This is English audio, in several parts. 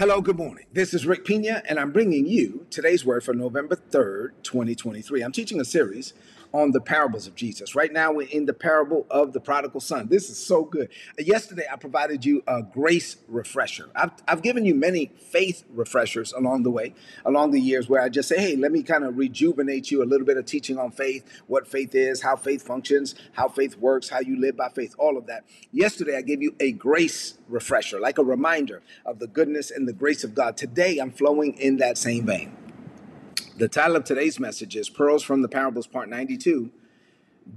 Hello, good morning. This is Rick Pina, and I'm bringing you today's word for November 3rd, 2023. I'm teaching a series on the parables of Jesus. Right now, we're in the parable of the prodigal son. This is so good. Yesterday, I provided you a grace refresher. I've, I've given you many faith refreshers along the way, along the years, where I just say, hey, let me kind of rejuvenate you a little bit of teaching on faith, what faith is, how faith functions, how faith works, how you live by faith, all of that. Yesterday, I gave you a grace refresher, like a reminder of the goodness and the grace of God. Today, I'm flowing in that same vein. The title of today's message is Pearls from the Parables, Part 92.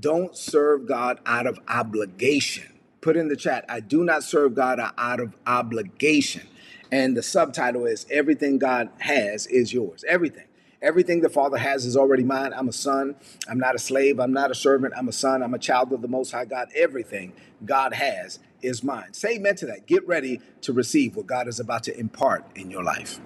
Don't serve God out of obligation. Put in the chat, I do not serve God out of obligation. And the subtitle is Everything God has is yours. Everything. Everything the Father has is already mine. I'm a son. I'm not a slave. I'm not a servant. I'm a son. I'm a child of the Most High God. Everything God has is mine. Say amen to that. Get ready to receive what God is about to impart in your life.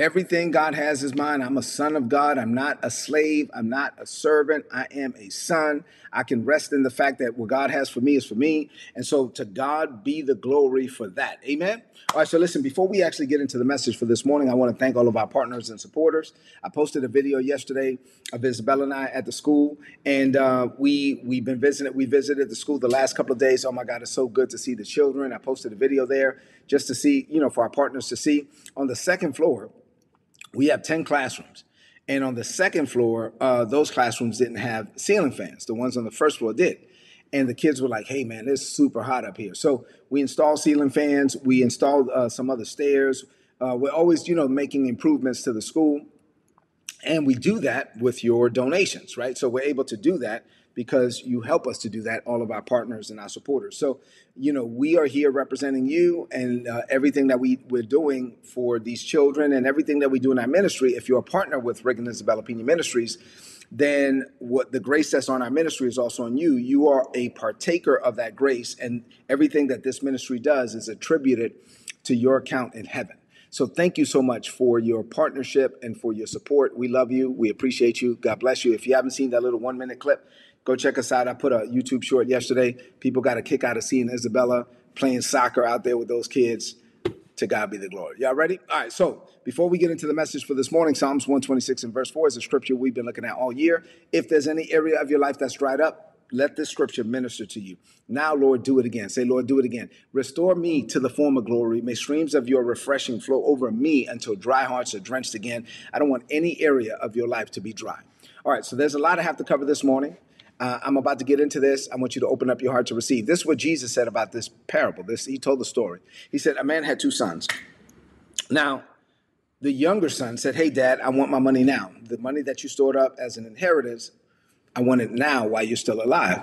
Everything God has is mine. I'm a son of God. I'm not a slave. I'm not a servant. I am a son. I can rest in the fact that what God has for me is for me. And so to God be the glory for that. Amen. All right. So listen, before we actually get into the message for this morning, I want to thank all of our partners and supporters. I posted a video yesterday of Isabella and I at the school, and uh, we we've been visiting. We visited the school the last couple of days. Oh my God, it's so good to see the children. I posted a video there just to see, you know, for our partners to see on the second floor we have 10 classrooms. And on the second floor, uh, those classrooms didn't have ceiling fans. The ones on the first floor did. And the kids were like, hey, man, it's super hot up here. So we installed ceiling fans. We installed uh, some other stairs. Uh, we're always, you know, making improvements to the school. And we do that with your donations, right? So we're able to do that because you help us to do that, all of our partners and our supporters. So, you know, we are here representing you and uh, everything that we, we're doing for these children and everything that we do in our ministry. If you're a partner with Rick and Isabella Pina Ministries, then what the grace that's on our ministry is also on you. You are a partaker of that grace, and everything that this ministry does is attributed to your account in heaven. So thank you so much for your partnership and for your support. We love you. We appreciate you. God bless you. If you haven't seen that little one minute clip, Go check us out. I put a YouTube short yesterday. People got a kick out of seeing Isabella playing soccer out there with those kids. To God be the glory. Y'all ready? All right. So before we get into the message for this morning, Psalms 126 and verse 4 is a scripture we've been looking at all year. If there's any area of your life that's dried up, let this scripture minister to you. Now, Lord, do it again. Say, Lord, do it again. Restore me to the former glory. May streams of your refreshing flow over me until dry hearts are drenched again. I don't want any area of your life to be dry. All right, so there's a lot I have to cover this morning. Uh, I'm about to get into this. I want you to open up your heart to receive. This is what Jesus said about this parable. This he told the story. He said a man had two sons. Now, the younger son said, "Hey, Dad, I want my money now. The money that you stored up as an inheritance, I want it now while you're still alive."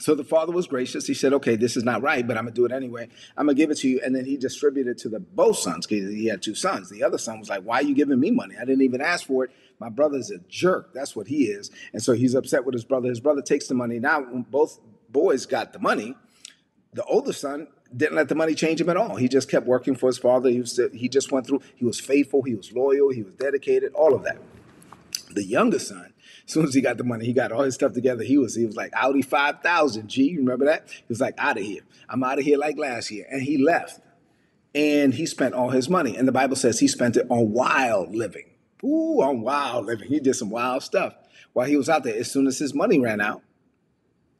So the father was gracious. He said, "Okay, this is not right, but I'm gonna do it anyway. I'm gonna give it to you." And then he distributed to the both sons because he had two sons. The other son was like, "Why are you giving me money? I didn't even ask for it. My brother's a jerk. That's what he is." And so he's upset with his brother. His brother takes the money. Now both boys got the money. The older son didn't let the money change him at all. He just kept working for his father. He was he just went through. He was faithful. He was loyal. He was dedicated. All of that. The younger son as soon as he got the money, he got all his stuff together. He was he was like Audi five thousand G. You remember that? He was like out of here. I'm out of here like last year, and he left. And he spent all his money, and the Bible says he spent it on wild living. Ooh, I'm wild living. He did some wild stuff while he was out there. As soon as his money ran out,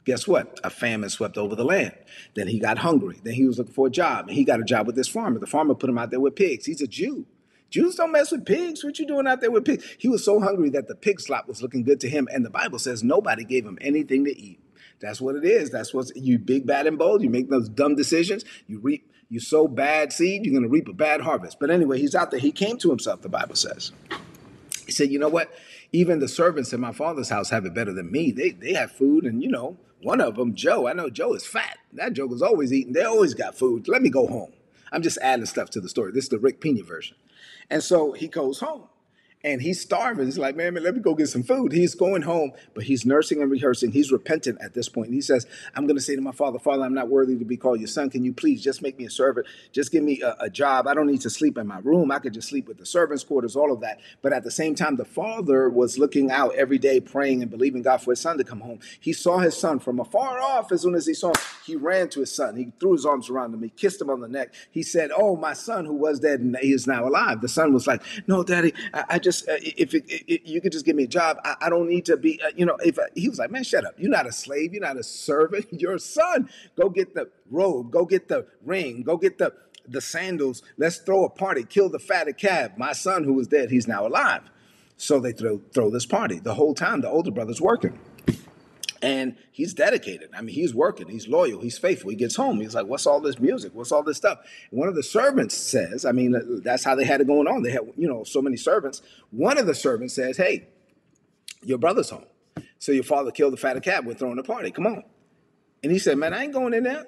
guess what? A famine swept over the land. Then he got hungry. Then he was looking for a job, and he got a job with this farmer. The farmer put him out there with pigs. He's a Jew. Jews don't mess with pigs. What you doing out there with pigs? He was so hungry that the pig slop was looking good to him. And the Bible says nobody gave him anything to eat. That's what it is. That's what you big, bad, and bold. You make those dumb decisions. You reap, you sow bad seed, you're going to reap a bad harvest. But anyway, he's out there. He came to himself, the Bible says. He said, You know what? Even the servants in my father's house have it better than me. They, they have food, and you know, one of them, Joe, I know Joe is fat. That Joe is always eating. They always got food. Let me go home. I'm just adding stuff to the story. This is the Rick Pina version. And so he goes home and he's starving. He's like, man, man, let me go get some food. He's going home, but he's nursing and rehearsing. He's repentant at this point. And he says, I'm going to say to my father, Father, I'm not worthy to be called your son. Can you please just make me a servant? Just give me a, a job. I don't need to sleep in my room. I could just sleep with the servants' quarters, all of that. But at the same time, the father was looking out every day, praying and believing God for his son to come home. He saw his son from afar off. As soon as he saw him, he ran to his son. He threw his arms around him. He kissed him on the neck. He said, Oh, my son who was dead and he is now alive. The son was like, No, daddy, I, I just, uh, if it, it, you could just give me a job. I, I don't need to be, uh, you know, if I, he was like, man, shut up. You're not a slave. You're not a servant. You're a son. Go get the robe. Go get the ring. Go get the, the sandals. Let's throw a party. Kill the fatted calf. My son who was dead, he's now alive. So they throw, throw this party. The whole time, the older brother's working. And he's dedicated. I mean, he's working, he's loyal, he's faithful. He gets home, he's like, What's all this music? What's all this stuff? And one of the servants says, I mean, that's how they had it going on. They had, you know, so many servants. One of the servants says, Hey, your brother's home. So your father killed the fatted calf. We're throwing a party. Come on. And he said, Man, I ain't going in there.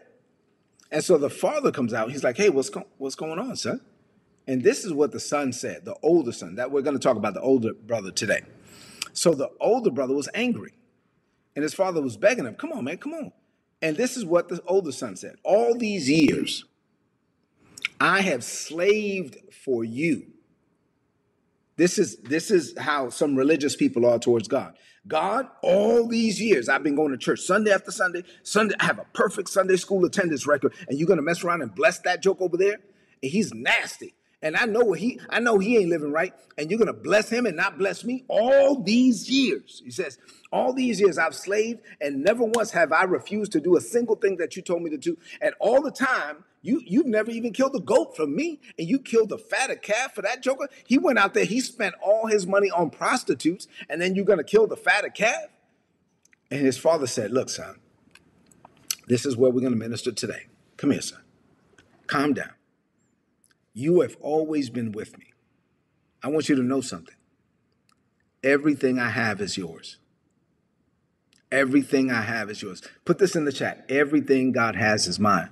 And so the father comes out. He's like, Hey, what's, go- what's going on, son? And this is what the son said, the older son. That we're going to talk about the older brother today. So the older brother was angry. And his father was begging him, Come on, man, come on. And this is what the older son said All these years, I have slaved for you. This is this is how some religious people are towards God. God, all these years I've been going to church Sunday after Sunday. Sunday, I have a perfect Sunday school attendance record, and you're gonna mess around and bless that joke over there? And he's nasty. And I know what he I know he ain't living right, and you're gonna bless him and not bless me all these years. He says, All these years I've slaved, and never once have I refused to do a single thing that you told me to do. And all the time, you you've never even killed a goat for me, and you killed a fatted calf for that joker. He went out there, he spent all his money on prostitutes, and then you're gonna kill the fatted calf? And his father said, Look, son, this is where we're gonna minister today. Come here, son. Calm down. You have always been with me. I want you to know something. Everything I have is yours. Everything I have is yours. Put this in the chat. Everything God has is mine.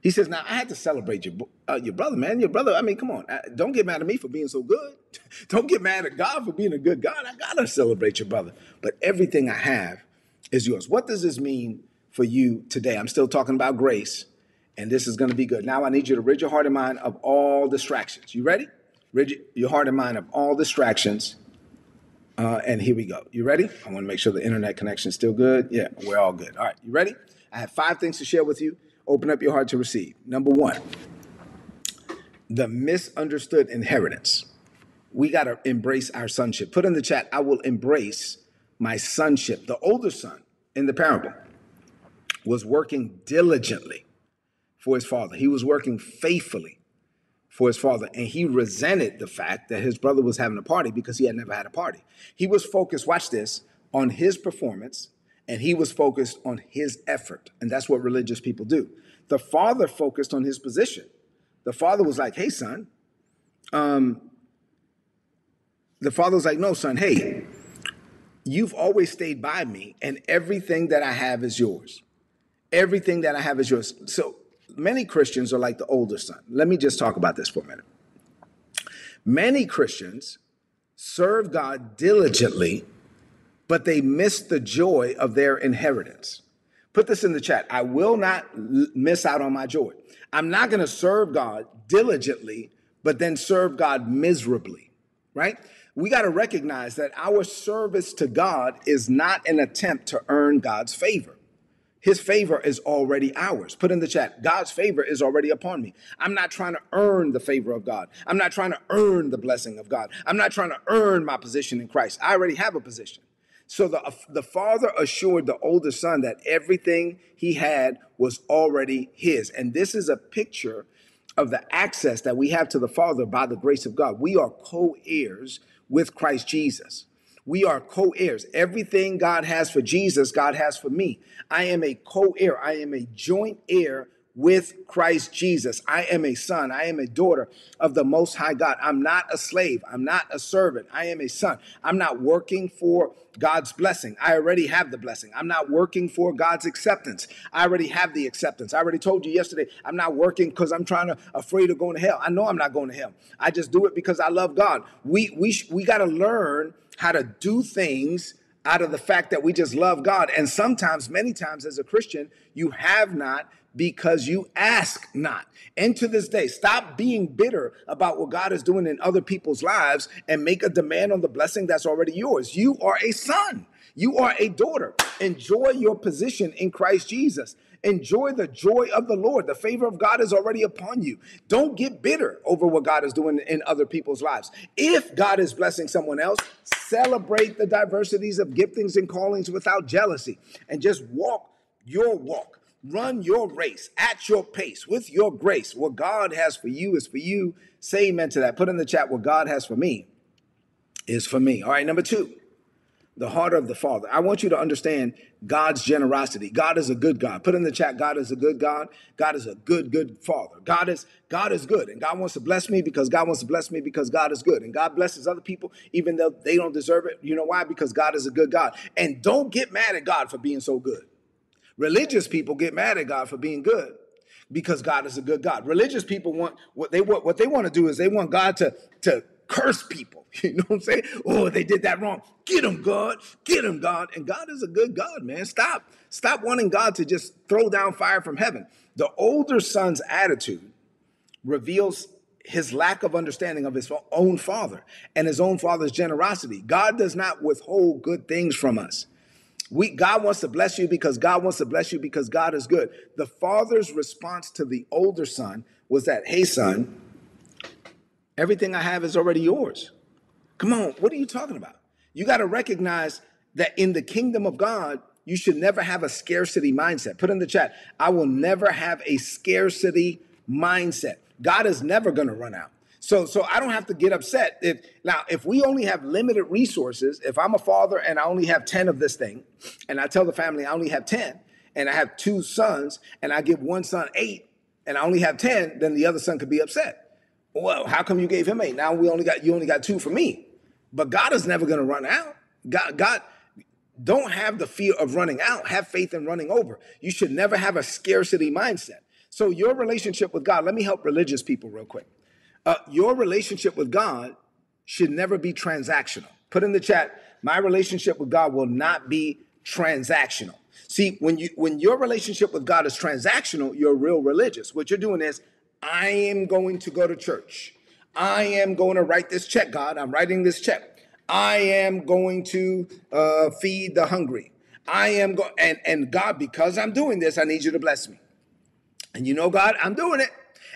He says, "Now I had to celebrate your uh, your brother, man. Your brother. I mean, come on. Uh, don't get mad at me for being so good. don't get mad at God for being a good God. I gotta celebrate your brother. But everything I have is yours. What does this mean for you today? I'm still talking about grace and this is going to be good. Now I need you to rid your heart and mind of all distractions. You ready? Rid your heart and mind of all distractions. Uh, and here we go. You ready? I want to make sure the internet connection is still good. Yeah, we're all good. All right, you ready? I have five things to share with you. Open up your heart to receive. Number one, the misunderstood inheritance. We got to embrace our sonship. Put in the chat, I will embrace my sonship. The older son in the parable was working diligently for his father. He was working faithfully for his father, and he resented the fact that his brother was having a party because he had never had a party. He was focused, watch this, on his performance, and he was focused on his effort. And that's what religious people do. The father focused on his position. The father was like, hey, son, um, the father was like, no, son, hey, you've always stayed by me, and everything that I have is yours. Everything that I have is yours. So many Christians are like the older son. Let me just talk about this for a minute. Many Christians serve God diligently, but they miss the joy of their inheritance. Put this in the chat. I will not l- miss out on my joy. I'm not going to serve God diligently, but then serve God miserably, right? We got to recognize that our service to God is not an attempt to earn God's favor. His favor is already ours. Put in the chat, God's favor is already upon me. I'm not trying to earn the favor of God. I'm not trying to earn the blessing of God. I'm not trying to earn my position in Christ. I already have a position. So the, the father assured the older son that everything he had was already his. And this is a picture of the access that we have to the Father by the grace of God. We are co heirs with Christ Jesus. We are co heirs. Everything God has for Jesus, God has for me. I am a co heir. I am a joint heir with Christ Jesus. I am a son. I am a daughter of the Most High God. I'm not a slave. I'm not a servant. I am a son. I'm not working for God's blessing. I already have the blessing. I'm not working for God's acceptance. I already have the acceptance. I already told you yesterday, I'm not working because I'm trying to afraid of going to hell. I know I'm not going to hell. I just do it because I love God. We we we got to learn how to do things out of the fact that we just love God. And sometimes, many times as a Christian, you have not because you ask not. And to this day, stop being bitter about what God is doing in other people's lives and make a demand on the blessing that's already yours. You are a son. You are a daughter. Enjoy your position in Christ Jesus. Enjoy the joy of the Lord. The favor of God is already upon you. Don't get bitter over what God is doing in other people's lives. If God is blessing someone else, celebrate the diversities of giftings and callings without jealousy and just walk your walk. Run your race at your pace with your grace. What God has for you is for you. Say amen to that. Put in the chat what God has for me is for me. All right, number two the heart of the Father. I want you to understand God's generosity. God is a good God. Put in the chat, God is a good God. God is a good, good Father. God is God is good, and God wants to bless me because God wants to bless me because God is good, and God blesses other people even though they don't deserve it. You know why? Because God is a good God. And don't get mad at God for being so good. Religious people get mad at God for being good because God is a good God. Religious people want what they want. What they want to do is they want God to to curse people. You know what I'm saying? Oh, they did that wrong. Get them, God. Get them, God. And God is a good God, man. Stop. Stop wanting God to just throw down fire from heaven. The older son's attitude reveals his lack of understanding of his own father and his own father's generosity. God does not withhold good things from us. We God wants to bless you because God wants to bless you because God is good. The father's response to the older son was that, "Hey son, Everything I have is already yours. Come on, what are you talking about? You got to recognize that in the kingdom of God, you should never have a scarcity mindset. Put in the chat, I will never have a scarcity mindset. God is never going to run out. So, so I don't have to get upset if now if we only have limited resources. If I'm a father and I only have ten of this thing, and I tell the family I only have ten, and I have two sons, and I give one son eight, and I only have ten, then the other son could be upset well, how come you gave him eight? Now we only got you only got two for me. But God is never going to run out. God, God, don't have the fear of running out. Have faith in running over. You should never have a scarcity mindset. So your relationship with God. Let me help religious people real quick. Uh, your relationship with God should never be transactional. Put in the chat. My relationship with God will not be transactional. See, when you when your relationship with God is transactional, you're real religious. What you're doing is I am going to go to church. I am going to write this check, God. I'm writing this check. I am going to uh, feed the hungry. I am going, and, and God, because I'm doing this, I need you to bless me. And you know, God, I'm doing it.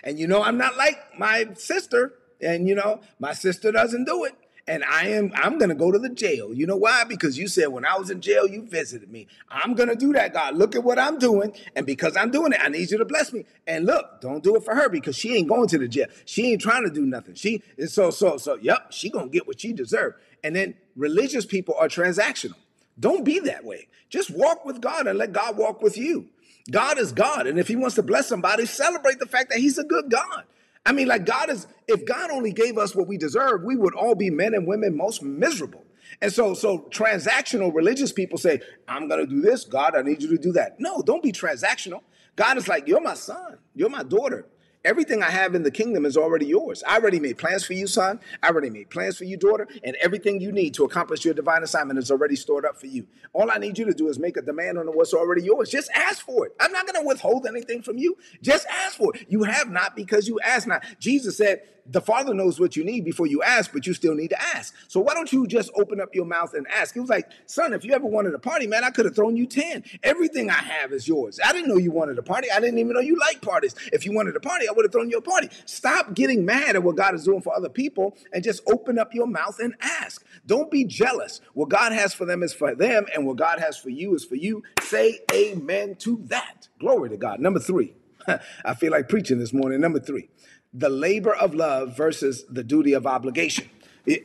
And you know, I'm not like my sister. And you know, my sister doesn't do it and I am I'm gonna go to the jail. You know why? Because you said when I was in jail, you visited me. I'm gonna do that, God. Look at what I'm doing, and because I'm doing it, I need you to bless me. And look, don't do it for her because she ain't going to the jail. She ain't trying to do nothing. She is so so so. Yep, she gonna get what she deserve. And then religious people are transactional. Don't be that way. Just walk with God and let God walk with you. God is God, and if He wants to bless somebody, celebrate the fact that He's a good God. I mean, like God is, if God only gave us what we deserve, we would all be men and women most miserable. And so, so transactional religious people say, I'm going to do this. God, I need you to do that. No, don't be transactional. God is like, you're my son. You're my daughter. Everything I have in the kingdom is already yours. I already made plans for you, son. I already made plans for you, daughter. And everything you need to accomplish your divine assignment is already stored up for you. All I need you to do is make a demand on what's already yours. Just ask for it. I'm not going to withhold anything from you. Just ask for it. You have not because you ask not. Jesus said, the Father knows what you need before you ask, but you still need to ask. So why don't you just open up your mouth and ask? He was like, son, if you ever wanted a party, man, I could have thrown you 10. Everything I have is yours. I didn't know you wanted a party. I didn't even know you like parties. If you wanted a party, I would have thrown you a party. Stop getting mad at what God is doing for other people and just open up your mouth and ask. Don't be jealous. What God has for them is for them, and what God has for you is for you. Say amen to that. Glory to God. Number three. I feel like preaching this morning. Number three the labor of love versus the duty of obligation.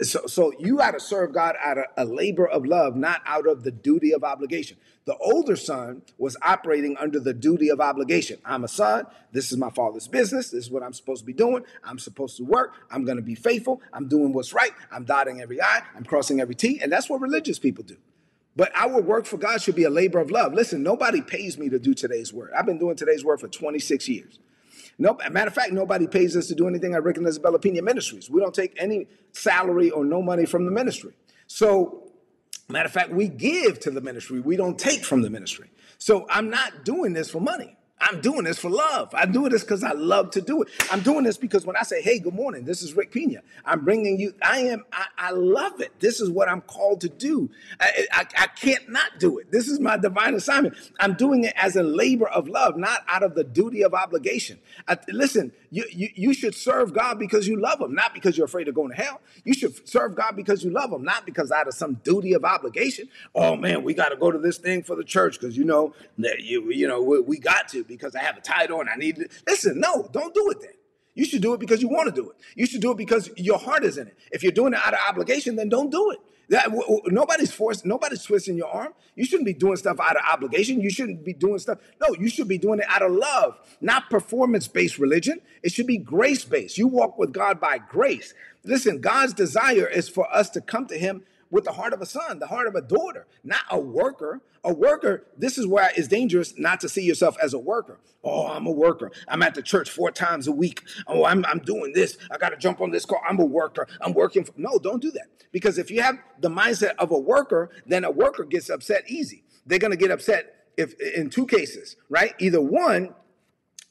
So, so you got to serve God out of a labor of love, not out of the duty of obligation. The older son was operating under the duty of obligation. I'm a son. This is my father's business. This is what I'm supposed to be doing. I'm supposed to work. I'm going to be faithful. I'm doing what's right. I'm dotting every I. I'm crossing every T. And that's what religious people do. But our work for God should be a labor of love. Listen, nobody pays me to do today's work. I've been doing today's work for 26 years. No, matter of fact, nobody pays us to do anything at Rick and Isabella Pina Ministries. We don't take any salary or no money from the ministry. So, matter of fact, we give to the ministry. We don't take from the ministry. So I'm not doing this for money. I'm doing this for love. I'm doing this because I love to do it. I'm doing this because when I say, hey, good morning, this is Rick Pina. I'm bringing you, I am, I, I love it. This is what I'm called to do. I, I, I, can't not do it. This is my divine assignment. I'm doing it as a labor of love, not out of the duty of obligation. I, listen, you, you, you should serve God because you love him, not because you're afraid of going to hell. You should serve God because you love him, not because out of some duty of obligation. Oh man, we got to go to this thing for the church because you know that you, you know, we, we got to because I have a title and I need it. Listen, no, don't do it then. You should do it because you want to do it. You should do it because your heart is in it. If you're doing it out of obligation, then don't do it. That w- w- nobody's forced, nobody's twisting your arm. You shouldn't be doing stuff out of obligation. You shouldn't be doing stuff. No, you should be doing it out of love, not performance-based religion. It should be grace-based. You walk with God by grace. Listen, God's desire is for us to come to Him with the heart of a son, the heart of a daughter, not a worker. A worker, this is why it's dangerous not to see yourself as a worker. Oh, I'm a worker. I'm at the church four times a week. Oh, I'm, I'm doing this. I got to jump on this car. I'm a worker. I'm working. For... No, don't do that. Because if you have the mindset of a worker, then a worker gets upset easy. They're going to get upset if in two cases, right? Either one,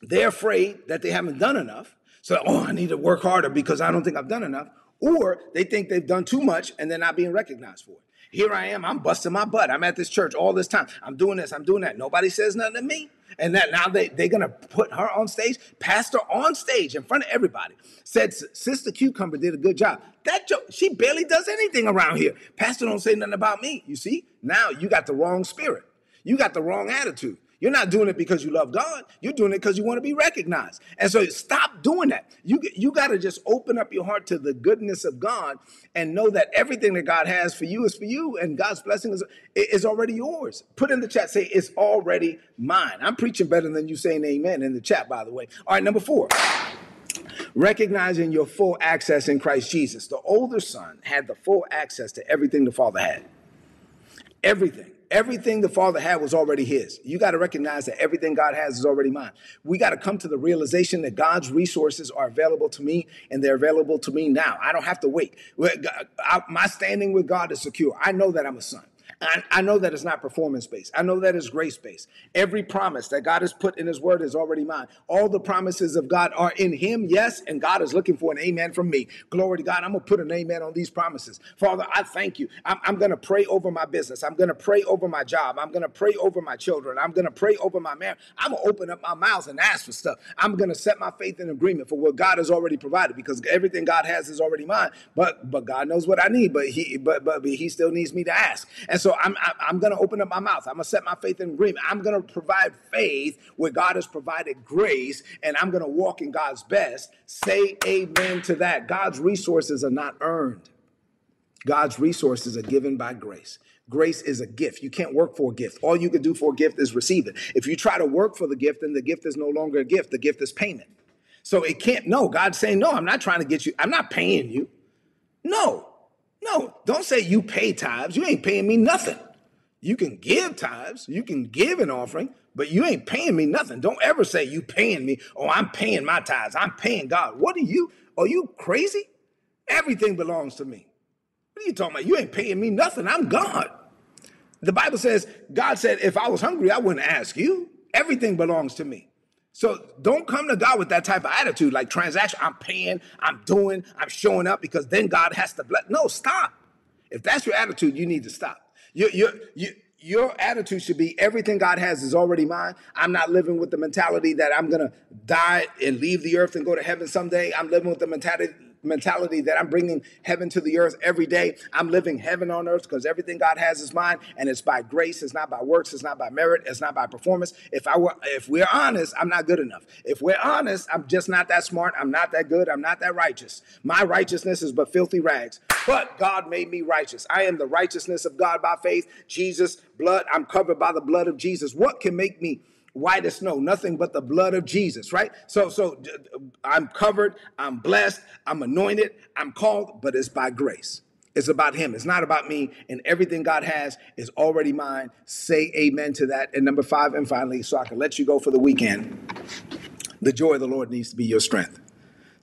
they're afraid that they haven't done enough. So, oh, I need to work harder because I don't think I've done enough or they think they've done too much and they're not being recognized for it. Here I am, I'm busting my butt. I'm at this church all this time. I'm doing this, I'm doing that. Nobody says nothing to me. And that now they, they're gonna put her on stage, pastor on stage in front of everybody. Said Sister Cucumber did a good job. That joke, she barely does anything around here. Pastor don't say nothing about me. You see? Now you got the wrong spirit. You got the wrong attitude. You're not doing it because you love God. You're doing it because you want to be recognized. And so stop doing that. You, you got to just open up your heart to the goodness of God and know that everything that God has for you is for you and God's blessing is, is already yours. Put in the chat, say, it's already mine. I'm preaching better than you saying amen in the chat, by the way. All right, number four recognizing your full access in Christ Jesus. The older son had the full access to everything the father had. Everything. Everything the Father had was already His. You got to recognize that everything God has is already mine. We got to come to the realization that God's resources are available to me and they're available to me now. I don't have to wait. My standing with God is secure. I know that I'm a son. I, I know that it's not performance based. I know that it's grace based. Every promise that God has put in His Word is already mine. All the promises of God are in Him, yes, and God is looking for an amen from me. Glory to God. I'm going to put an amen on these promises. Father, I thank you. I'm, I'm going to pray over my business. I'm going to pray over my job. I'm going to pray over my children. I'm going to pray over my marriage. I'm going to open up my mouth and ask for stuff. I'm going to set my faith in agreement for what God has already provided because everything God has is already mine. But but God knows what I need, but He but but, but He still needs me to ask. And so I'm, I'm going to open up my mouth. I'm going to set my faith in agreement. I'm going to provide faith where God has provided grace, and I'm going to walk in God's best. Say amen to that. God's resources are not earned. God's resources are given by grace. Grace is a gift. You can't work for a gift. All you can do for a gift is receive it. If you try to work for the gift, then the gift is no longer a gift. The gift is payment. So it can't, no, God's saying, no, I'm not trying to get you, I'm not paying you. No, no, don't say you pay tithes. You ain't paying me nothing. You can give tithes, you can give an offering, but you ain't paying me nothing. Don't ever say you paying me. Oh, I'm paying my tithes. I'm paying God. What are you? Are you crazy? Everything belongs to me. What are you talking about? You ain't paying me nothing. I'm God. The Bible says, God said, if I was hungry, I wouldn't ask you. Everything belongs to me. So don't come to God with that type of attitude, like transaction. I'm paying, I'm doing, I'm showing up because then God has to bless. No, stop. If that's your attitude, you need to stop. Your, your, your, your attitude should be everything God has is already mine. I'm not living with the mentality that I'm going to die and leave the earth and go to heaven someday. I'm living with the mentality mentality that I'm bringing heaven to the earth every day. I'm living heaven on earth because everything God has is mine, and it's by grace. It's not by works. It's not by merit. It's not by performance. If I were, if we're honest, I'm not good enough. If we're honest, I'm just not that smart. I'm not that good. I'm not that righteous. My righteousness is but filthy rags. But God made me righteous. I am the righteousness of God by faith. Jesus' blood. I'm covered by the blood of Jesus. What can make me? White as snow, nothing but the blood of Jesus, right? So, so I'm covered, I'm blessed, I'm anointed, I'm called, but it's by grace. It's about Him. It's not about me. And everything God has is already mine. Say amen to that. And number five, and finally, so I can let you go for the weekend, the joy of the Lord needs to be your strength.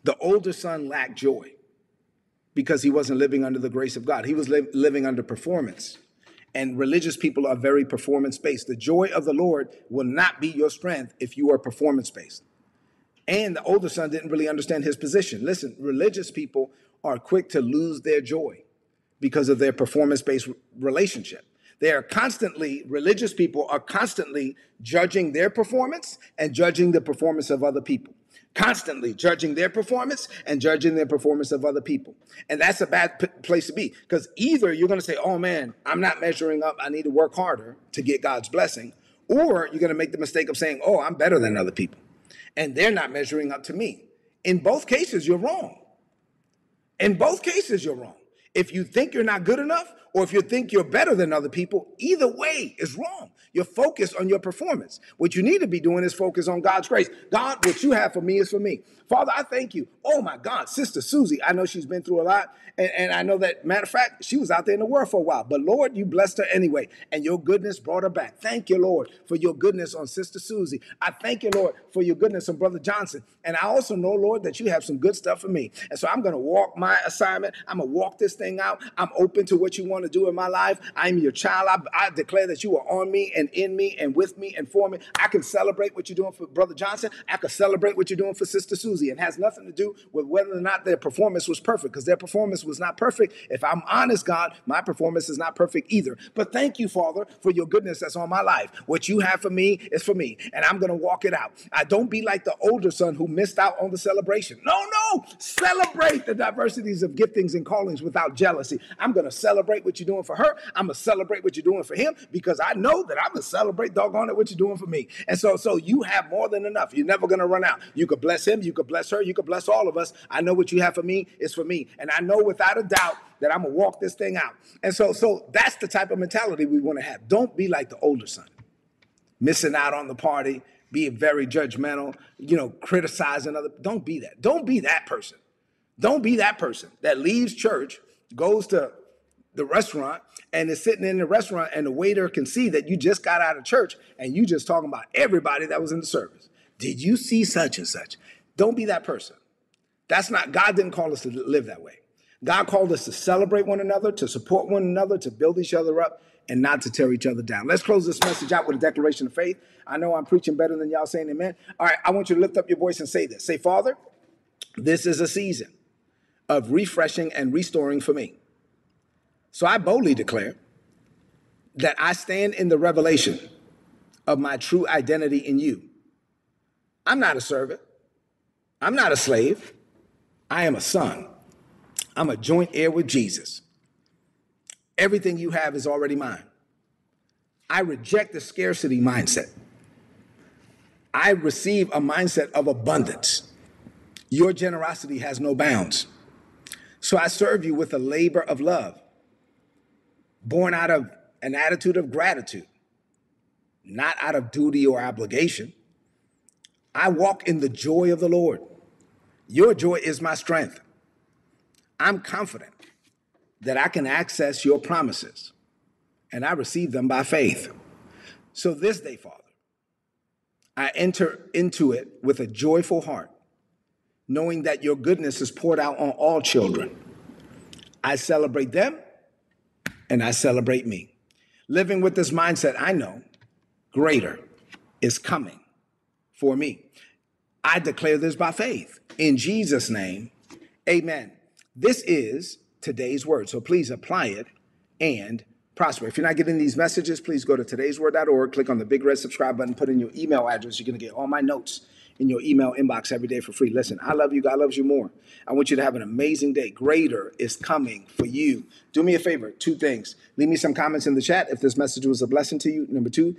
The older son lacked joy because he wasn't living under the grace of God, he was li- living under performance. And religious people are very performance based. The joy of the Lord will not be your strength if you are performance based. And the older son didn't really understand his position. Listen, religious people are quick to lose their joy because of their performance based relationship. They are constantly, religious people are constantly judging their performance and judging the performance of other people constantly judging their performance and judging the performance of other people. And that's a bad p- place to be because either you're going to say, oh man, I'm not measuring up, I need to work harder to get God's blessing, or you're going to make the mistake of saying, oh, I'm better than other people and they're not measuring up to me. In both cases, you're wrong. In both cases, you're wrong. If you think you're not good enough, or if you think you're better than other people, either way is wrong. You're focused on your performance. What you need to be doing is focus on God's grace. God, what you have for me is for me. Father, I thank you. Oh my God, Sister Susie, I know she's been through a lot. And, and I know that, matter of fact, she was out there in the world for a while. But Lord, you blessed her anyway. And your goodness brought her back. Thank you, Lord, for your goodness on Sister Susie. I thank you, Lord, for your goodness on Brother Johnson. And I also know, Lord, that you have some good stuff for me. And so I'm going to walk my assignment. I'm going to walk this thing out. I'm open to what you want to do in my life. I'm your child. I, I declare that you are on me and in me and with me and for me. I can celebrate what you're doing for Brother Johnson. I can celebrate what you're doing for Sister Susie. It has nothing to do with whether or not their performance was perfect because their performance was not perfect. If I'm honest, God, my performance is not perfect either. But thank you, Father, for your goodness that's on my life. What you have for me is for me, and I'm going to walk it out. I don't be like the older son who missed out on the celebration. No, no, celebrate the diversities of giftings and callings without jealousy. I'm going to celebrate what you're doing for her. I'm to celebrate what you're doing for him because I know that I'm to celebrate, doggone it, what you're doing for me. And so, so you have more than enough. You're never to run out. You could bless him. You could bless her. You could bless all of us. I know what you have for me is for me. And I know without a doubt that I'm to walk this thing out. And so, so that's the type of mentality we want to have. Don't be like the older son, missing out on the party, being very judgmental, you know, criticizing other. Don't be that. Don't be that person. Don't be that person that leaves church, goes to the restaurant and is sitting in the restaurant and the waiter can see that you just got out of church and you just talking about everybody that was in the service. Did you see such and such? Don't be that person. That's not, God didn't call us to live that way. God called us to celebrate one another, to support one another, to build each other up, and not to tear each other down. Let's close this message out with a declaration of faith. I know I'm preaching better than y'all saying amen. All right, I want you to lift up your voice and say this. Say, Father, this is a season of refreshing and restoring for me. So I boldly declare that I stand in the revelation of my true identity in you. I'm not a servant. I'm not a slave. I am a son. I'm a joint heir with Jesus. Everything you have is already mine. I reject the scarcity mindset. I receive a mindset of abundance. Your generosity has no bounds. So I serve you with a labor of love born out of an attitude of gratitude, not out of duty or obligation. I walk in the joy of the Lord. Your joy is my strength. I'm confident that I can access your promises, and I receive them by faith. So this day, Father, I enter into it with a joyful heart, knowing that your goodness is poured out on all children. I celebrate them and I celebrate me. Living with this mindset, I know greater is coming for me. I declare this by faith. In Jesus' name, amen. This is today's word. So please apply it and prosper. If you're not getting these messages, please go to today'sword.org, click on the big red subscribe button, put in your email address. You're going to get all my notes in your email inbox every day for free. Listen, I love you. God loves you more. I want you to have an amazing day. Greater is coming for you. Do me a favor, two things. Leave me some comments in the chat if this message was a blessing to you. Number two,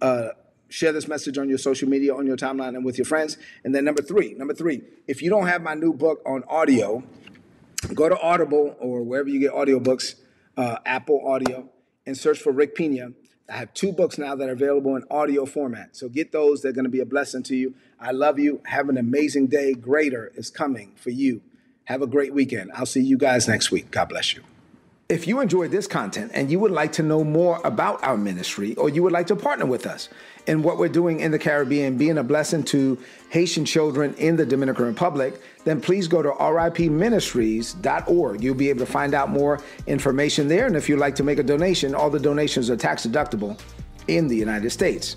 uh, share this message on your social media, on your timeline, and with your friends. And then number three, number three, if you don't have my new book on audio, go to Audible or wherever you get audiobooks, uh, Apple Audio, and search for Rick Pina. I have two books now that are available in audio format. So get those. They're going to be a blessing to you. I love you. Have an amazing day. Greater is coming for you. Have a great weekend. I'll see you guys next week. God bless you. If you enjoyed this content and you would like to know more about our ministry or you would like to partner with us in what we're doing in the Caribbean, being a blessing to Haitian children in the Dominican Republic, then please go to ripministries.org. You'll be able to find out more information there. And if you'd like to make a donation, all the donations are tax deductible in the United States.